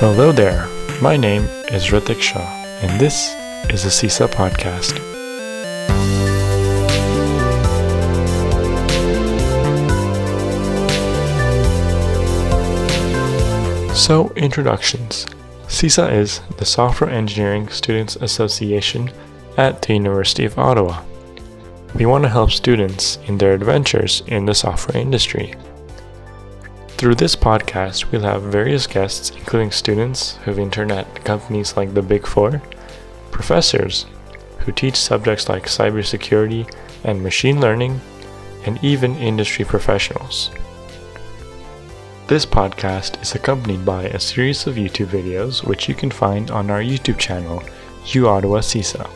Hello there, my name is Ritik Shah, and this is the SESA Podcast. So, introductions. SESA is the Software Engineering Students Association at the University of Ottawa. We want to help students in their adventures in the software industry. Through this podcast, we'll have various guests, including students who've interned at companies like the Big Four, professors who teach subjects like cybersecurity and machine learning, and even industry professionals. This podcast is accompanied by a series of YouTube videos which you can find on our YouTube channel, UOttawa SESA.